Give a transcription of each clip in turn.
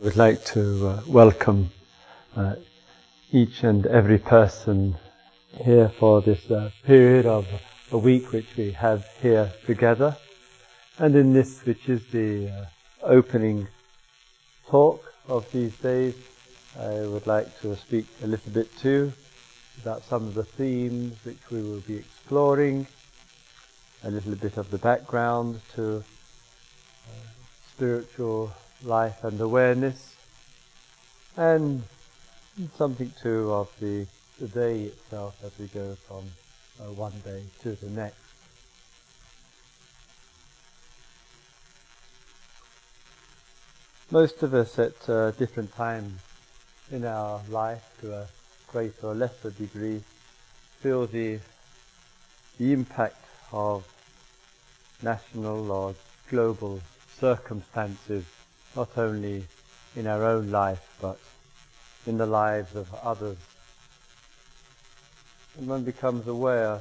I would like to uh, welcome uh, each and every person here for this uh, period of a week which we have here together. And in this, which is the uh, opening talk of these days, I would like to speak a little bit too about some of the themes which we will be exploring, a little bit of the background to uh, spiritual life and awareness, and something too of the, the day itself as we go from uh, one day to the next. Most of us at uh, different times in our life, to a greater or lesser degree, feel the, the impact of national or global circumstances not only in our own life, but in the lives of others. And one becomes aware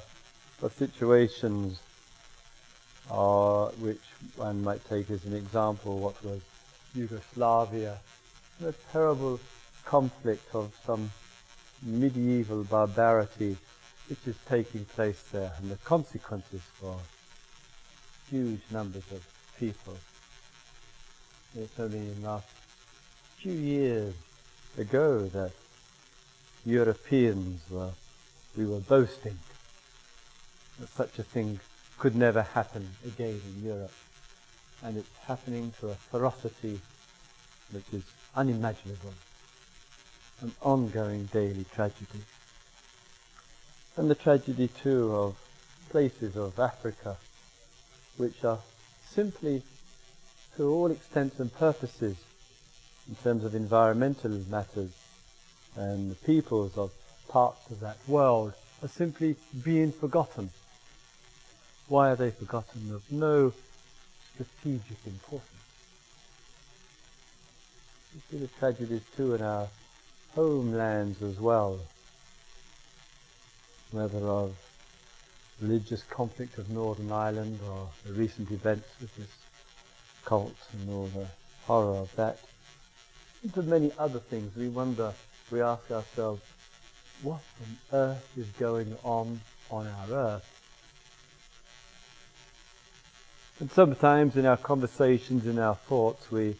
of situations uh, which one might take as an example what was Yugoslavia, a terrible conflict of some medieval barbarity which is taking place there and the consequences for huge numbers of people. It's only in the last few years ago that Europeans were, we were boasting that such a thing could never happen again in Europe. And it's happening to a ferocity which is unimaginable, an ongoing daily tragedy. And the tragedy too of places of Africa which are simply to all extents and purposes in terms of environmental matters and the peoples of parts of that world are simply being forgotten. Why are they forgotten? Of no strategic importance. You see the tragedies too in our homelands as well, whether of religious conflict of Northern Ireland or the recent events with this cult and all the horror of that, into many other things, we wonder, we ask ourselves, what on earth is going on on our earth? And sometimes in our conversations, in our thoughts, we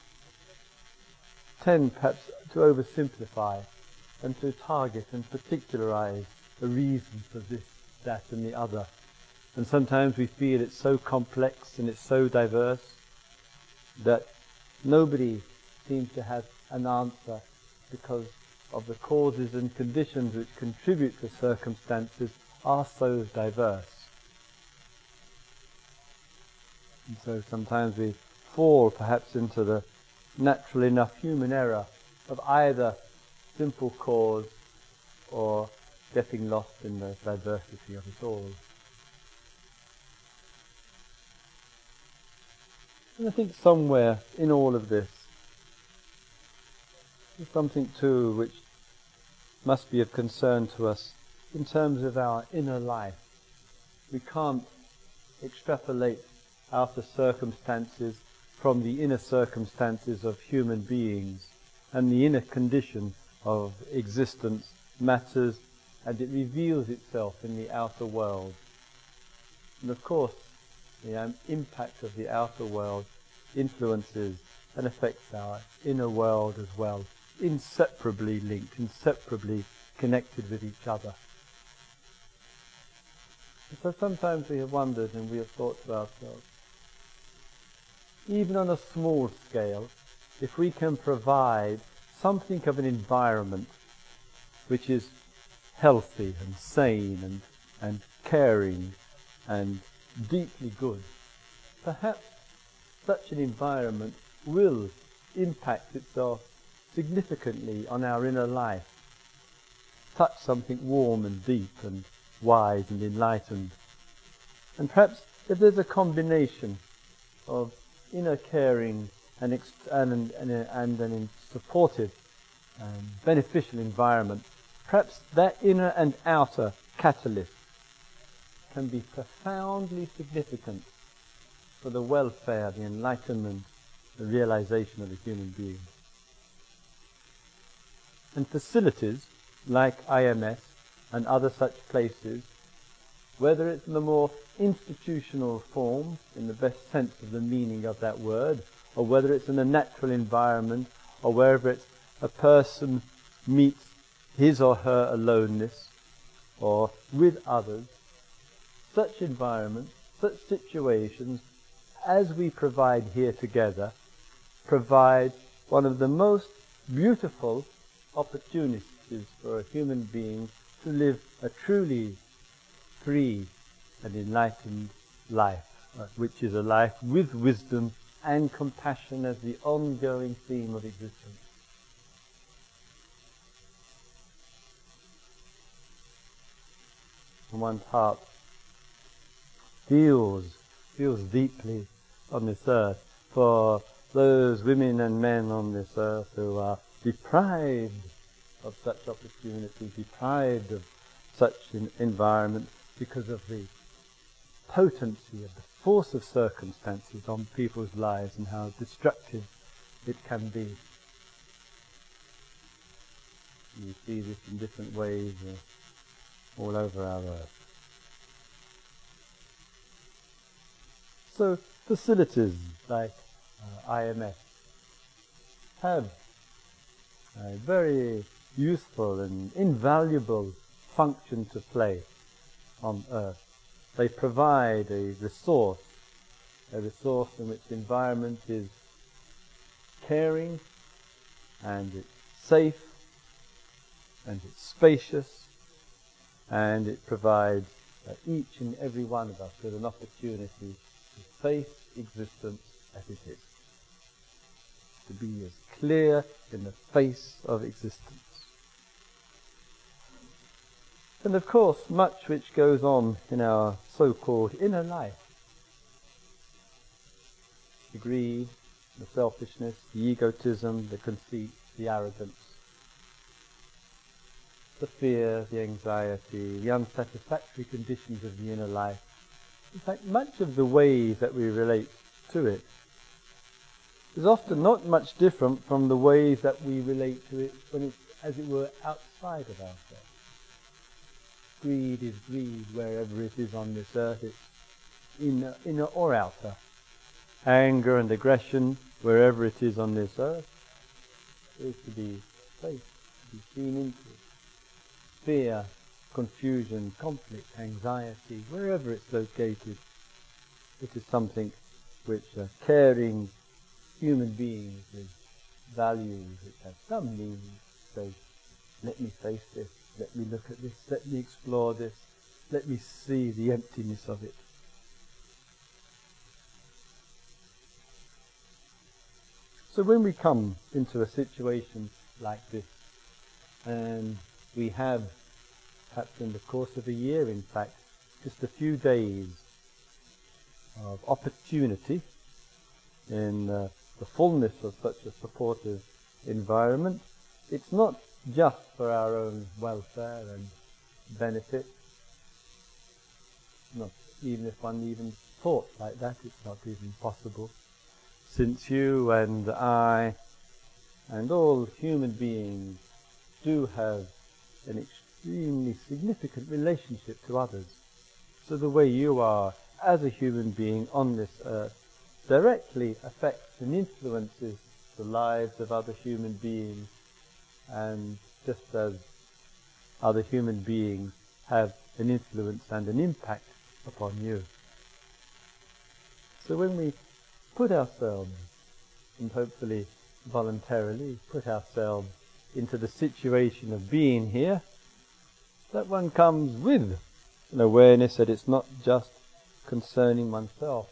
tend perhaps to oversimplify and to target and particularize the reason for this, that and the other. And sometimes we feel it's so complex and it's so diverse that nobody seems to have an answer because of the causes and conditions which contribute to circumstances are so diverse. And so sometimes we fall perhaps into the natural enough human error of either simple cause or getting lost in the diversity of it all. And I think somewhere in all of this, there's something too which must be of concern to us in terms of our inner life. We can't extrapolate outer circumstances from the inner circumstances of human beings and the inner condition of existence matters and it reveals itself in the outer world. And of course, the um, impact of the outer world influences and affects our inner world as well, inseparably linked, inseparably connected with each other. So sometimes we have wondered and we have thought to ourselves, even on a small scale, if we can provide something of an environment which is healthy and sane and, and caring and deeply good, perhaps such an environment will impact itself significantly on our inner life, touch something warm and deep and wise and enlightened. And perhaps if there's a combination of inner caring and, ex- and, and, and an supportive and beneficial environment, perhaps that inner and outer catalyst can be profoundly significant for the welfare, the enlightenment, the realization of the human being. And facilities like IMS and other such places, whether it's in the more institutional form, in the best sense of the meaning of that word, or whether it's in a natural environment, or wherever it's a person meets his or her aloneness, or with others, such environments, such situations, as we provide here together, provide one of the most beautiful opportunities for a human being to live a truly free and enlightened life, uh, which is a life with wisdom and compassion as the ongoing theme of existence. One's heart feels, feels deeply on this earth for those women and men on this earth who are deprived of such opportunity, deprived of such an environment because of the potency of the force of circumstances on people's lives and how destructive it can be. You see this in different ways uh, all over our earth. So facilities like uh, IMS have a very useful and invaluable function to play on earth. They provide a resource, a resource in which the environment is caring and it's safe and it's spacious and it provides uh, each and every one of us with an opportunity face existence as it is. To be as clear in the face of existence. And of course, much which goes on in our so-called inner life. The greed, the selfishness, the egotism, the conceit, the arrogance, the fear, the anxiety, the unsatisfactory conditions of the inner life. In fact, much of the way that we relate to it is often not much different from the ways that we relate to it when it's, as it were, outside of ourselves. Greed is greed wherever it is on this earth. It's inner, inner or outer. Anger and aggression wherever it is on this earth is to be faced, to be seen into. Fear, confusion, conflict, anxiety, wherever it's located, it is something which uh, caring human beings with values which have some meaning say, let me face this, let me look at this. Let me explore this. Let me see the emptiness of it. So when we come into a situation like this, and we have, perhaps in the course of a year, in fact, just a few days of opportunity in uh, the fullness of such a supportive environment, it's not just for our own welfare and benefit. Not even if one even thought like that, it's not even possible. Since you and I and all human beings do have an extremely significant relationship to others. So the way you are as a human being on this earth directly affects and influences the lives of other human beings and just as other human beings have an influence and an impact upon you. So when we put ourselves, and hopefully voluntarily put ourselves into the situation of being here, that one comes with an awareness that it's not just concerning oneself,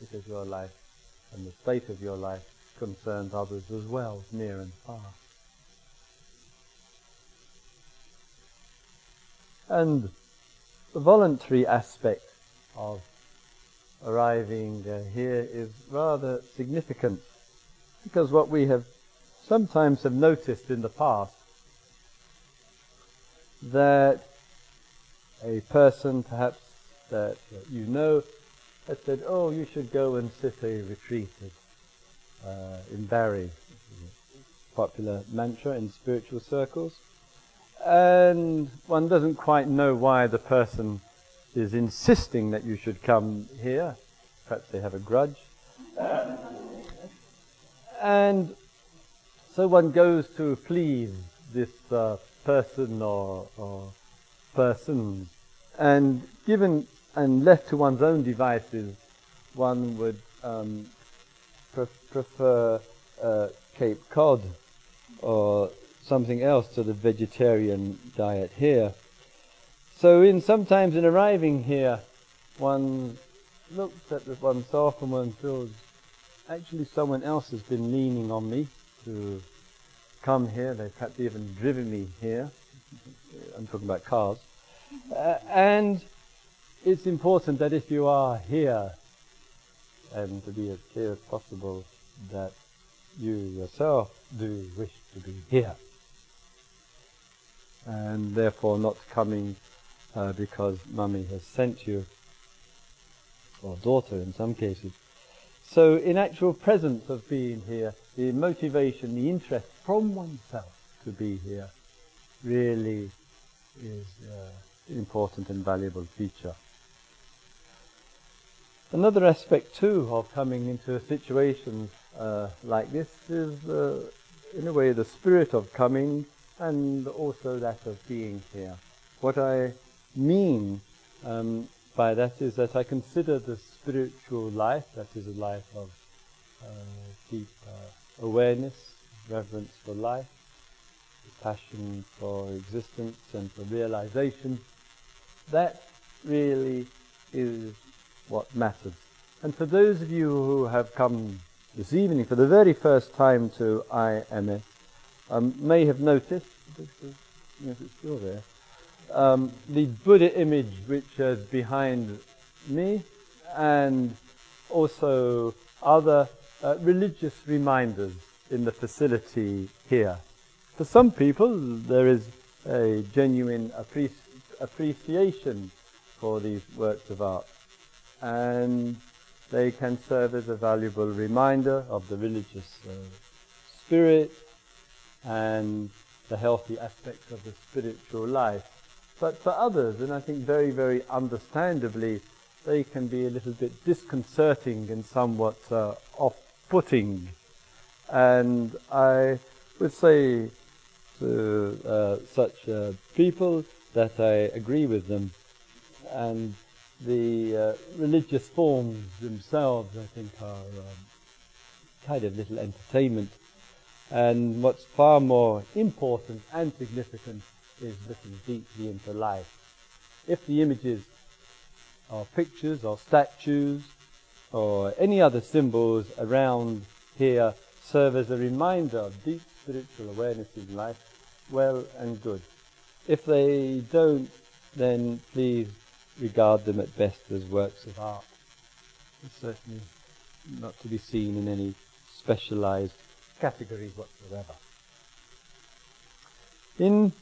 because your life and the state of your life concerns others as well, near and far. And the voluntary aspect of arriving uh, here is rather significant because what we have sometimes have noticed in the past that a person perhaps that you know has said, oh, you should go and sit a retreat uh, in Barre, popular mantra in spiritual circles. And one doesn't quite know why the person is insisting that you should come here. Perhaps they have a grudge. And so one goes to please this uh, person or, or persons. And given and left to one's own devices, one would um, pre- prefer uh, Cape Cod or something else to the vegetarian diet here. So, in sometimes in arriving here, one looks at oneself and one feels actually someone else has been leaning on me to come here. They've perhaps even driven me here. I'm talking about cars. Uh, and it's important that if you are here, and to be as clear as possible, that you yourself do wish to be here. And therefore not coming uh, because mummy has sent you, or daughter in some cases. So in actual presence of being here, the motivation, the interest from oneself to be here really is uh, an important and valuable feature. Another aspect too of coming into situations uh, like this is, uh, in a way, the spirit of coming and also that of being here. What I mean um, by that is that I consider the spiritual life, that is a life of uh, deep uh, awareness, reverence for life, passion for existence and for realization, that really is what matters. And for those of you who have come this evening for the very first time to IMS, um, may have noticed, yes, it's still there, um, the Buddha image which is behind me, and also other uh, religious reminders in the facility here. For some people, there is a genuine appreci- appreciation for these works of art, and they can serve as a valuable reminder of the religious uh, spirit and the healthy aspects of the spiritual life. But for others, and I think very, very understandably, they can be a little bit disconcerting and somewhat uh, off-putting. And I would say to uh, such uh, people that I agree with them. And the uh, religious forms themselves, I think, are um, kind of little entertainment. And what's far more important and significant is looking deeply into life. If the images are pictures or statues or any other symbols around here serve as a reminder of deep spiritual awareness in life, well and good. If they don't, then please regard them at best as works of art. It's certainly not to be seen in any specialized categories whatsoever. In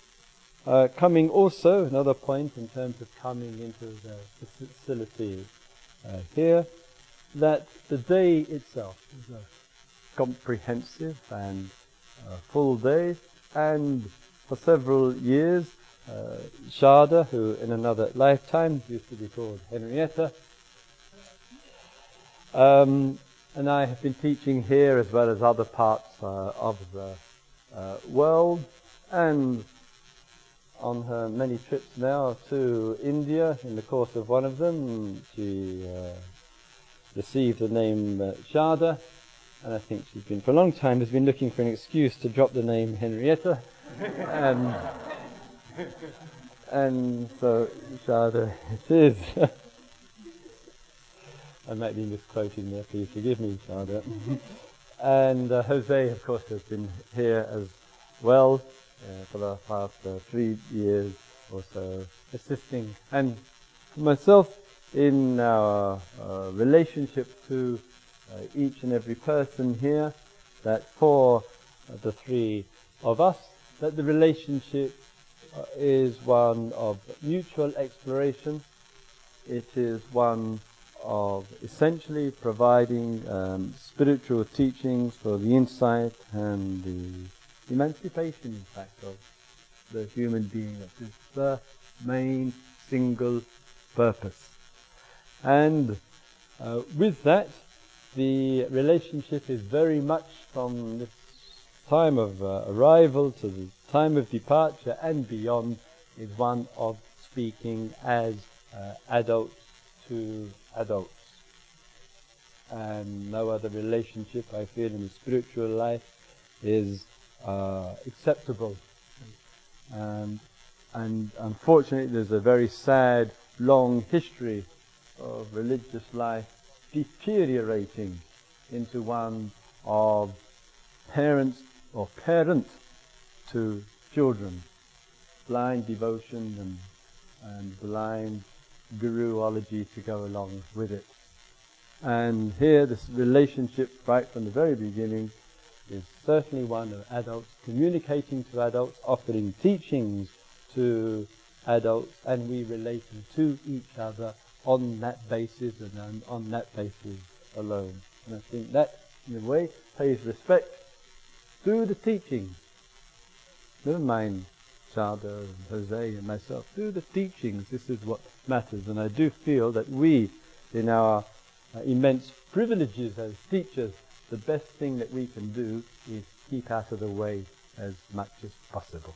uh, coming also, another point in terms of coming into the facility uh, here, that the day itself is a comprehensive and uh, full day, and for several years, uh, Shada, who in another lifetime used to be called Henrietta, um, and I have been teaching here as well as other parts uh, of the uh, world, and on her many trips now to India. In the course of one of them, she uh, received the name uh, Shada, and I think she's been for a long time has been looking for an excuse to drop the name Henrietta, and and so Shada it is. I might be misquoting there, please forgive me, Shada. and uh, Jose, of course, has been here as well uh, for the past uh, three years or so, assisting and myself in our uh, relationship to uh, each and every person here, that for the three of us, that the relationship uh, is one of mutual exploration. It is one of essentially providing um, spiritual teachings for the insight and the emancipation, in fact, of the human being. That is the main single purpose. And uh, with that, the relationship is very much from this time of uh, arrival to the time of departure and beyond is one of speaking as uh, adults to adults. And no other relationship I feel in the spiritual life is uh, acceptable. Um, and unfortunately, there's a very sad, long history of religious life deteriorating into one of parents or parent to children, blind devotion and, and blind guruology to go along with it. And here, this relationship, right from the very beginning, is certainly one of adults communicating to adults, offering teachings to adults, and we relating to each other on that basis and on, on that basis alone. And I think that, in a way, pays respect through the teachings. Never mind Shada and Jose and myself. Through the teachings, this is what matters. And I do feel that we, in our uh, immense privileges as teachers, the best thing that we can do is keep out of the way as much as possible.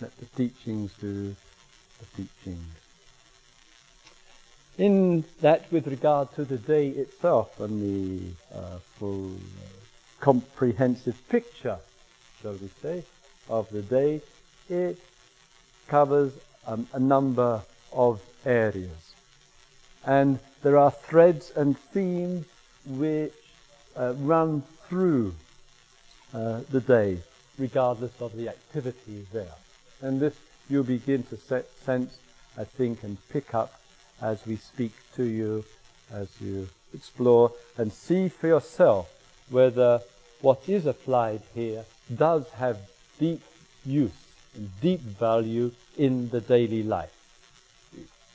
Let the teachings do the teachings. In that, with regard to the day itself and the uh, full uh, comprehensive picture, shall we say, of the day, it covers um, a number of areas. And there are threads and themes which uh, run through uh, the day, regardless of the activity there. And this you'll begin to sense, I think, and pick up as we speak to you, as you explore and see for yourself whether what is applied here does have deep use and deep value in the daily life.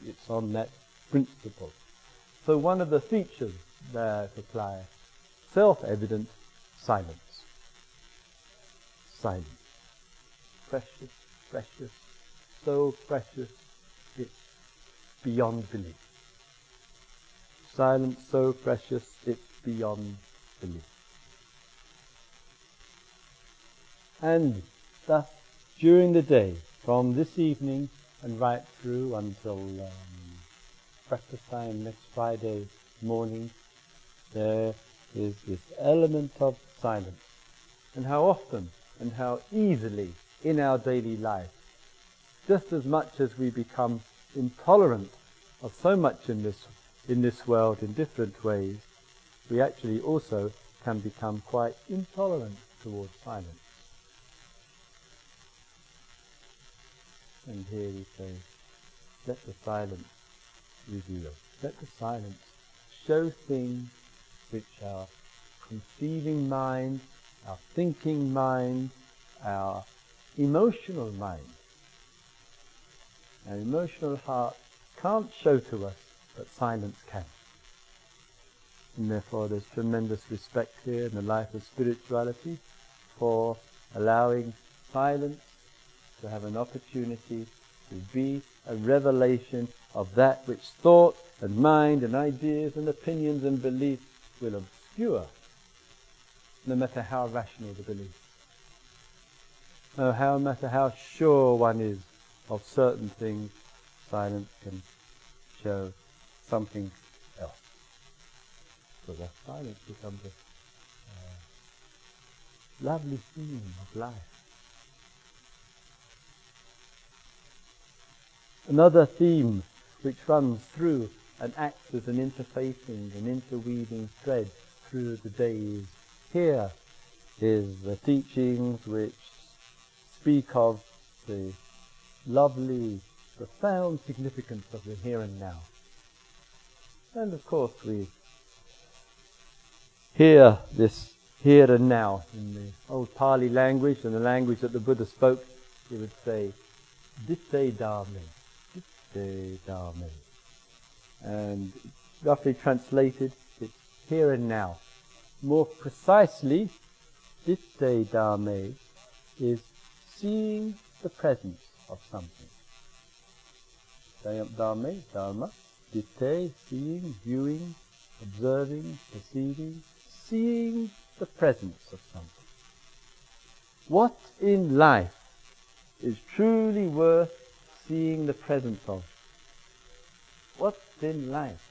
It's on that principle. So one of the features that apply self-evident silence. Silence. Precious, precious, so precious, beyond belief. Silence so precious, it's beyond belief. And thus, during the day, from this evening and right through until um, breakfast time next Friday morning, there is this element of silence. And how often and how easily in our daily life, just as much as we become intolerant of so much in this, in this world in different ways, we actually also can become quite intolerant towards silence. And here we say, let the silence reveal. Let the silence show things which our conceiving mind, our thinking mind, our emotional mind, our emotional heart can't show to us, but silence can. And therefore there's tremendous respect here in the life of spirituality for allowing silence to have an opportunity to be a revelation of that which thought and mind and ideas and opinions and beliefs will obscure, no matter how rational the belief. No how matter how sure one is of certain things, silence can show something else. So that silence becomes a uh, lovely theme of life. Another theme which runs through and acts as an interfacing and interweaving thread through the days here is the teachings which speak of the lovely, profound significance of the here and now. And of course we hear this here and now in the old Pali language and the language that the Buddha spoke, he would say, Ditte Dharme, Ditte Dharme. And roughly translated, it's here and now. More precisely, Ditte Dharme is seeing the presence of something. Dharma, dharma, ditte, seeing, viewing, observing, perceiving, seeing the presence of something. What in life is truly worth seeing the presence of? What in life?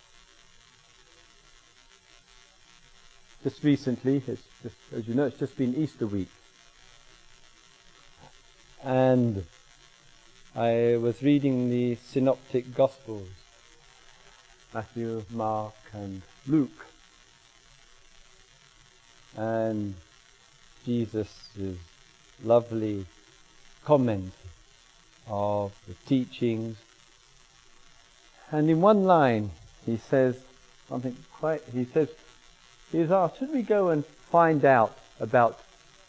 Just recently, just, as you know, it's just been Easter week. And I was reading the Synoptic Gospels Matthew, Mark, and Luke. And Jesus' lovely comment of the teachings. And in one line, he says something quite, he says, he is asked, ah, should we go and find out about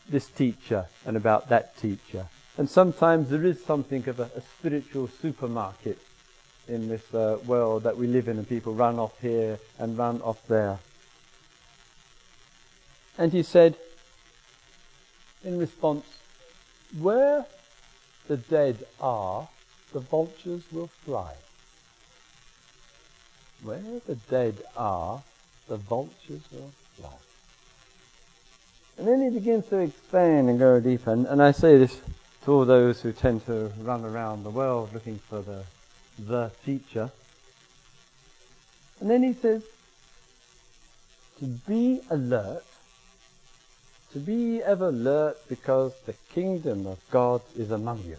this teacher and about that teacher? And sometimes there is something of a, a spiritual supermarket in this uh, world that we live in, and people run off here and run off there. And he said, in response, Where the dead are, the vultures will fly. Where the dead are, the vultures will fly. And then he begins to expand and go deeper. And, and I say this to all those who tend to run around the world looking for the, the teacher. And then he says, to be alert, to be ever alert because the kingdom of God is among you.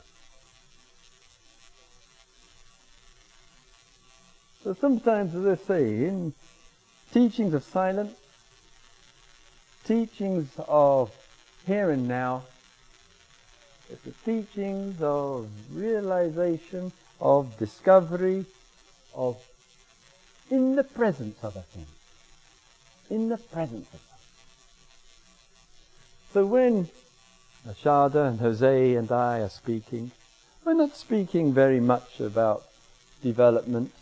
So sometimes, as I say, in teachings of silence, teachings of here and now, the teachings of realization, of discovery, of in the presence of a thing. In the presence of something. So when Ashada and Jose and I are speaking, we're not speaking very much about development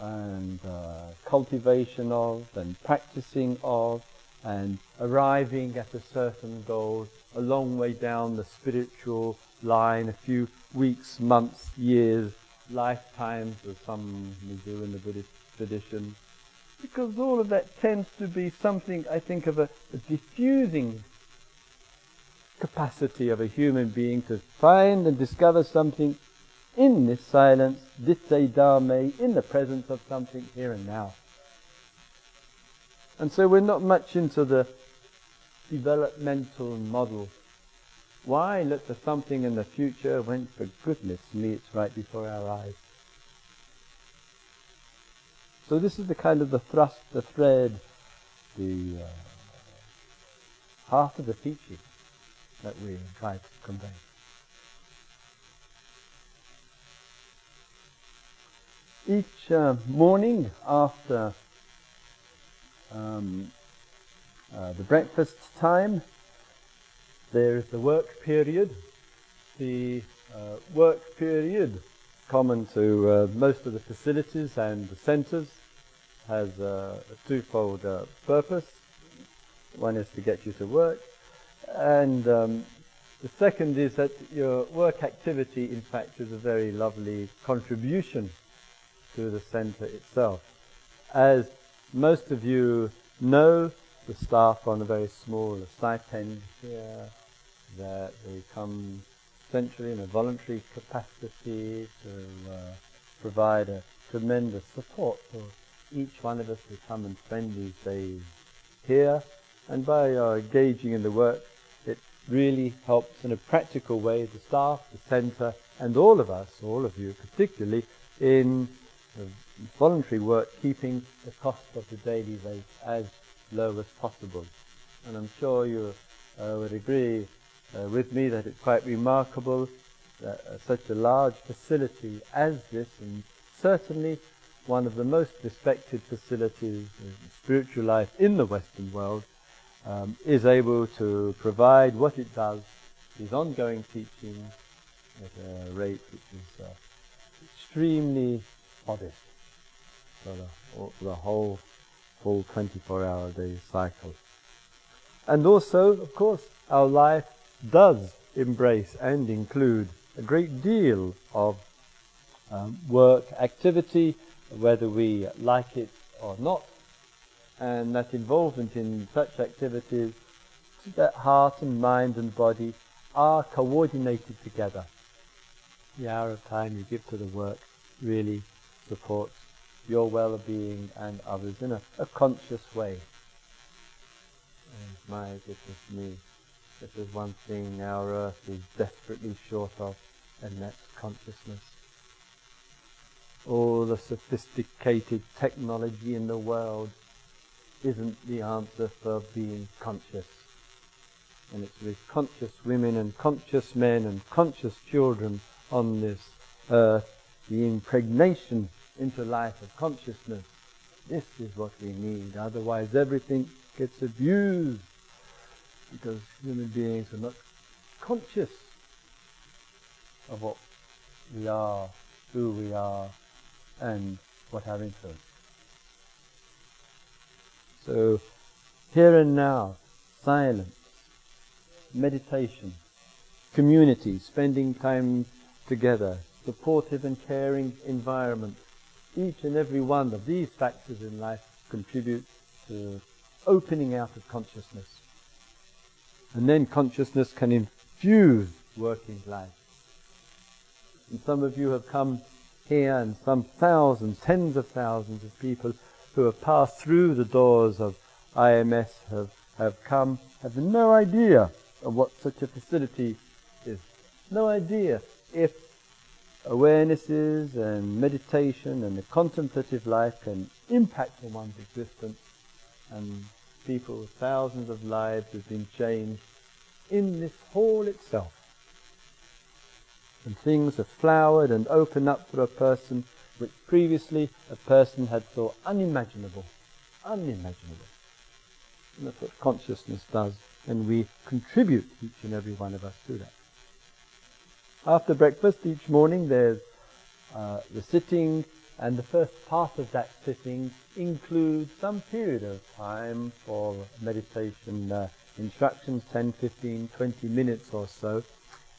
and uh, cultivation of and practicing of and arriving at a certain goal a long way down the spiritual line, a few weeks, months, years, lifetimes, as some do in the Buddhist tradition. Because all of that tends to be something, I think, of a, a diffusing capacity of a human being to find and discover something in this silence, ditte dharme, in the presence of something here and now. And so we're not much into the developmental model. Why look for something in the future when, for goodness me, it's right before our eyes? So this is the kind of the thrust, the thread, the uh, heart of the teaching that we try to convey. Each uh, morning after um, uh, the breakfast time, there is the work period. The uh, work period, common to uh, most of the facilities and the centres, has a twofold uh, purpose. One is to get you to work, and um, the second is that your work activity, in fact, is a very lovely contribution to the centre itself. As most of you know, the staff on a very small stipend here, that they come essentially in a voluntary capacity to uh, provide a tremendous support for each one of us to come and spend these days here. And by uh, engaging in the work, it really helps in a practical way the staff, the centre, and all of us, all of you particularly, in the voluntary work, keeping the cost of the daily rate as low as possible. And I'm sure you uh, would agree uh, with me that it's quite remarkable that uh, such a large facility as this, and certainly one of the most respected facilities in spiritual life in the Western world, um, is able to provide what it does, these ongoing teachings at a rate which is uh, extremely modest for the, the whole full 24 hour day cycle. And also, of course, our life does embrace and include a great deal of um, work activity, whether we like it or not, and that involvement in such activities, that heart and mind and body are coordinated together. The hour of time you give to the work really supports your well-being and others in a, a conscious way. And my goodness me, if there's one thing our earth is desperately short of, and that's consciousness. All the sophisticated technology in the world isn't the answer for being conscious. And it's with conscious women and conscious men and conscious children on this earth, the impregnation into life of consciousness. This is what we need. Otherwise everything gets abused because human beings are not conscious of what we are, who we are, and what our influence. So, here and now, silence, meditation, community, spending time together, supportive and caring environment. Each and every one of these factors in life contribute to opening out of consciousness. And then consciousness can infuse working life. And some of you have come here and some thousands, tens of thousands of people who have passed through the doors of IMS have, have come, have no idea of what such a facility is. No idea if awarenesses and meditation and the contemplative life can impact on one's existence and people, thousands of lives have been changed in this hall itself. And things have flowered and opened up for a person which previously a person had thought unimaginable. Unimaginable. And that's what consciousness does, and we contribute, each and every one of us, to that. After breakfast each morning there's uh, the sitting, and the first part of that sitting includes some period of time for meditation uh, instructions, 10, 15, 20 minutes or so.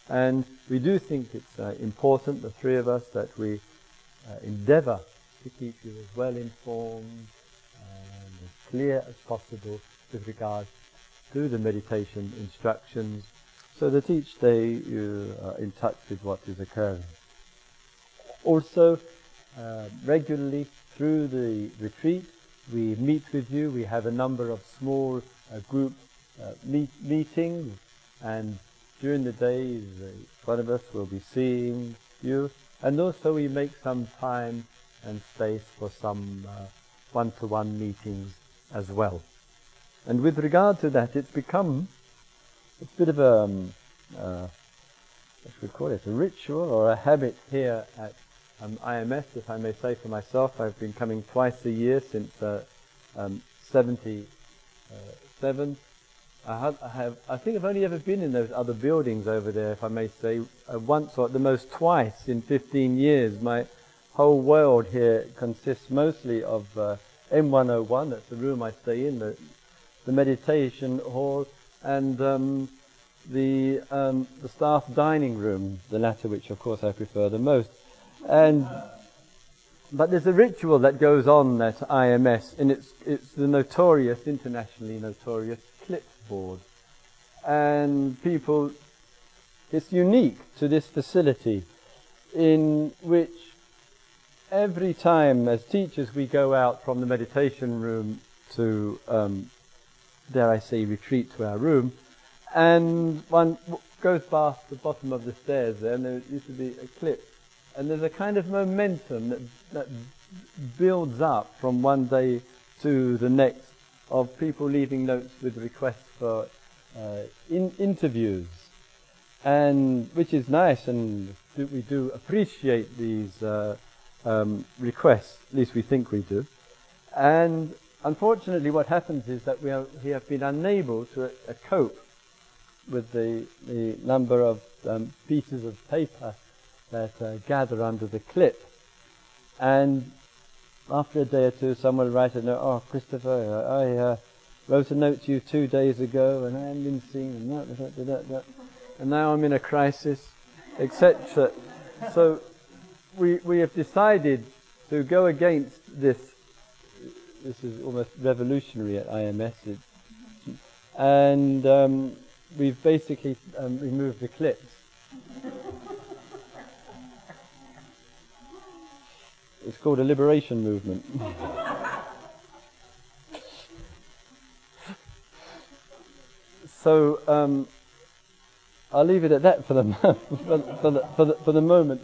And we do think it's uh, important, the three of us, that we uh, endeavour to keep you as well informed and as clear as possible with regard to the meditation instructions so that each day you are in touch with what is occurring. Also, uh, regularly through the retreat, we meet with you. We have a number of small uh, group uh, meet meetings, and during the day, one of us will be seeing you and also we make some time and space for some uh, one-to-one meetings as well. And with regard to that, it's become a bit of a, um, uh, what should we call it, a ritual or a habit here at um, IMS, if I may say for myself. I've been coming twice a year since uh, um, 77. I have, I have, I think I've only ever been in those other buildings over there, if I may say, uh, once or at the most twice in 15 years. My whole world here consists mostly of uh, M101, that's the room I stay in, the, the meditation hall, and um, the, um, the staff dining room, the latter which of course I prefer the most. And, but there's a ritual that goes on at IMS, and it's, it's the notorious, internationally notorious board. And people, it's unique to this facility in which every time as teachers we go out from the meditation room to, um, dare I say, retreat to our room, and one goes past the bottom of the stairs there, and there used to be a clip, and there's a kind of momentum that, that builds up from one day to the next of people leaving notes with requests for uh, in interviews, and which is nice, and we do appreciate these uh, um, requests. At least we think we do. And unfortunately, what happens is that we, are, we have been unable to uh, cope with the, the number of um, pieces of paper that uh, gather under the clip. And after a day or two, someone will write a note, oh, Christopher, I uh, wrote a note to you two days ago and I haven't been seen that, that, that. and now I'm in a crisis, etc. So we, we have decided to go against this. This is almost revolutionary at IMS. And um, we've basically um, removed the clips. It's called a liberation movement. so um, I'll leave it at that for the, for, for, the, for, the, for the moment.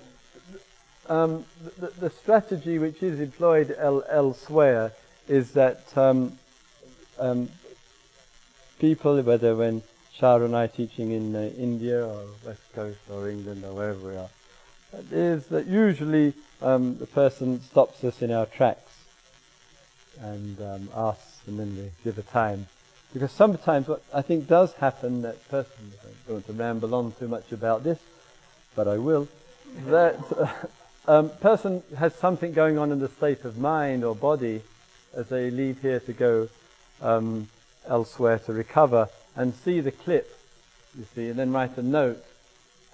Um, the, the, strategy which is employed el- elsewhere is that um, um, people, whether when Shada and I teaching in uh, India or West Coast or England or wherever we are, is that usually um, the person stops us in our tracks and um, asks, and then we give a time. Because sometimes what I think does happen, that person, I don't want to ramble on too much about this, but I will, that um, person has something going on in the state of mind or body as they leave here to go um, elsewhere to recover and see the clip, you see, and then write a note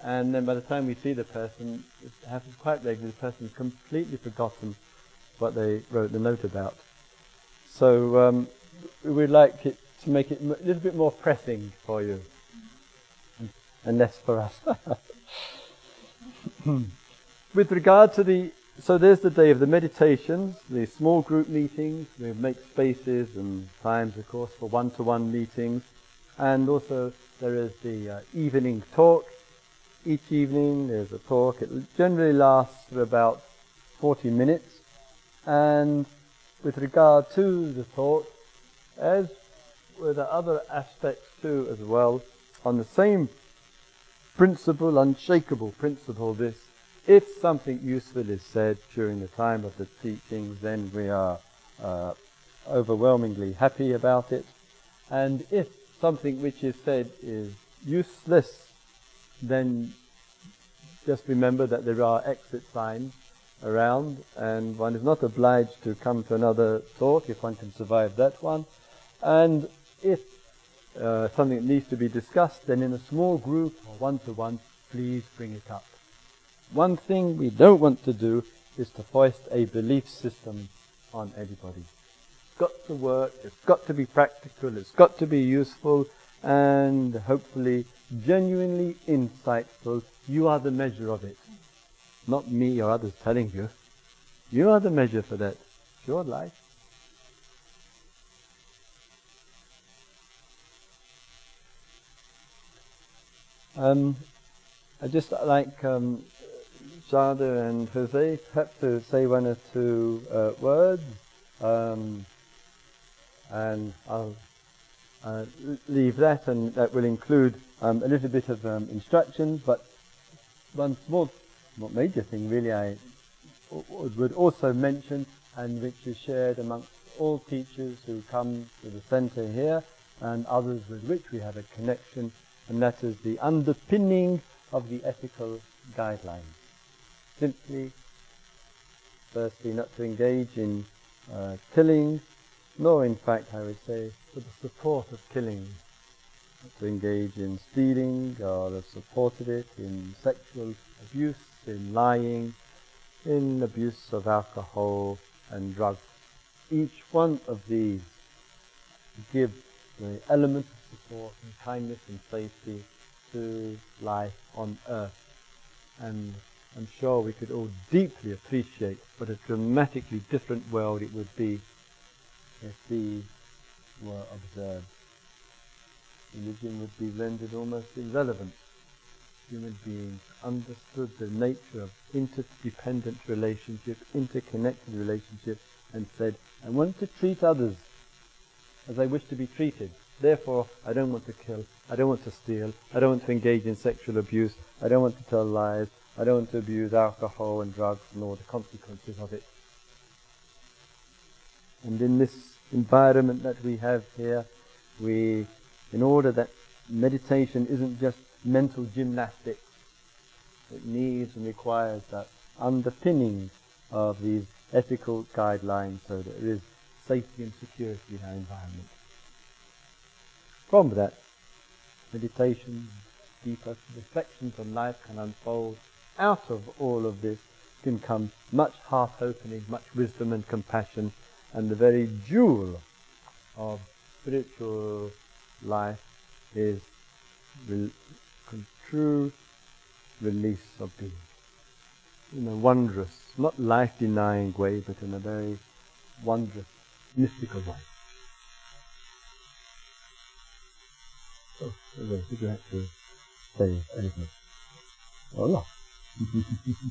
and then by the time we see the person, it happens quite regularly, the person's completely forgotten what they wrote the note about. So um, we'd like it to make it a little bit more pressing for you, and less for us. With regard to the, so there's the day of the meditations, the small group meetings, we make spaces and times, of course, for one-to-one meetings, and also there is the uh, evening talk, each evening there's a talk. It generally lasts for about 40 minutes. And with regard to the talk, as with the other aspects too as well, on the same principle, unshakable principle, this, if something useful is said during the time of the teachings, then we are uh, overwhelmingly happy about it. And if something which is said is useless, then just remember that there are exit signs around and one is not obliged to come to another talk if one can survive that one. And if uh, something needs to be discussed, then in a small group or one-to-one, please bring it up. One thing we don't want to do is to foist a belief system on anybody. It's got to work, it's got to be practical, it's got to be useful, and hopefully genuinely insightful, you are the measure of it. Not me or others telling you. You are the measure for that. It's your life. Um, I just like um, Shada and Jose have to say one or two uh, words, um, and I'll uh, leave that, and that will include um, a little bit of um, instructions. But one small, not major thing really, I would also mention, and which is shared amongst all teachers who come to the centre here, and others with which we have a connection, and that is the underpinning of the ethical guidelines. Simply, firstly, not to engage in uh, killing, nor in fact, I would say, for the support of killing, to engage in stealing or have supported it, in sexual abuse, in lying, in abuse of alcohol and drugs. Each one of these give the element of support and kindness and safety to life on earth. And I'm sure we could all deeply appreciate what a dramatically different world it would be if these were observed. Religion would be rendered almost irrelevant. Human beings understood the nature of interdependent relationships, interconnected relationships, and said, I want to treat others as I wish to be treated. Therefore, I don't want to kill, I don't want to steal, I don't want to engage in sexual abuse, I don't want to tell lies, I don't abuse alcohol and drugs all the consequences of it. And in this environment that we have here, we, in order that meditation isn't just mental gymnastics, it needs and requires that underpinning of these ethical guidelines so that there is safety and security in our environment. From that, meditation, deeper reflections on life can unfold. Out of all of this can come much heart opening, much wisdom and compassion, and the very jewel of spiritual life is re- true release of being. In a wondrous, not life denying way, but in a very wondrous, mystical way. Oh, did you have to say anything? Oh, no. Thank you.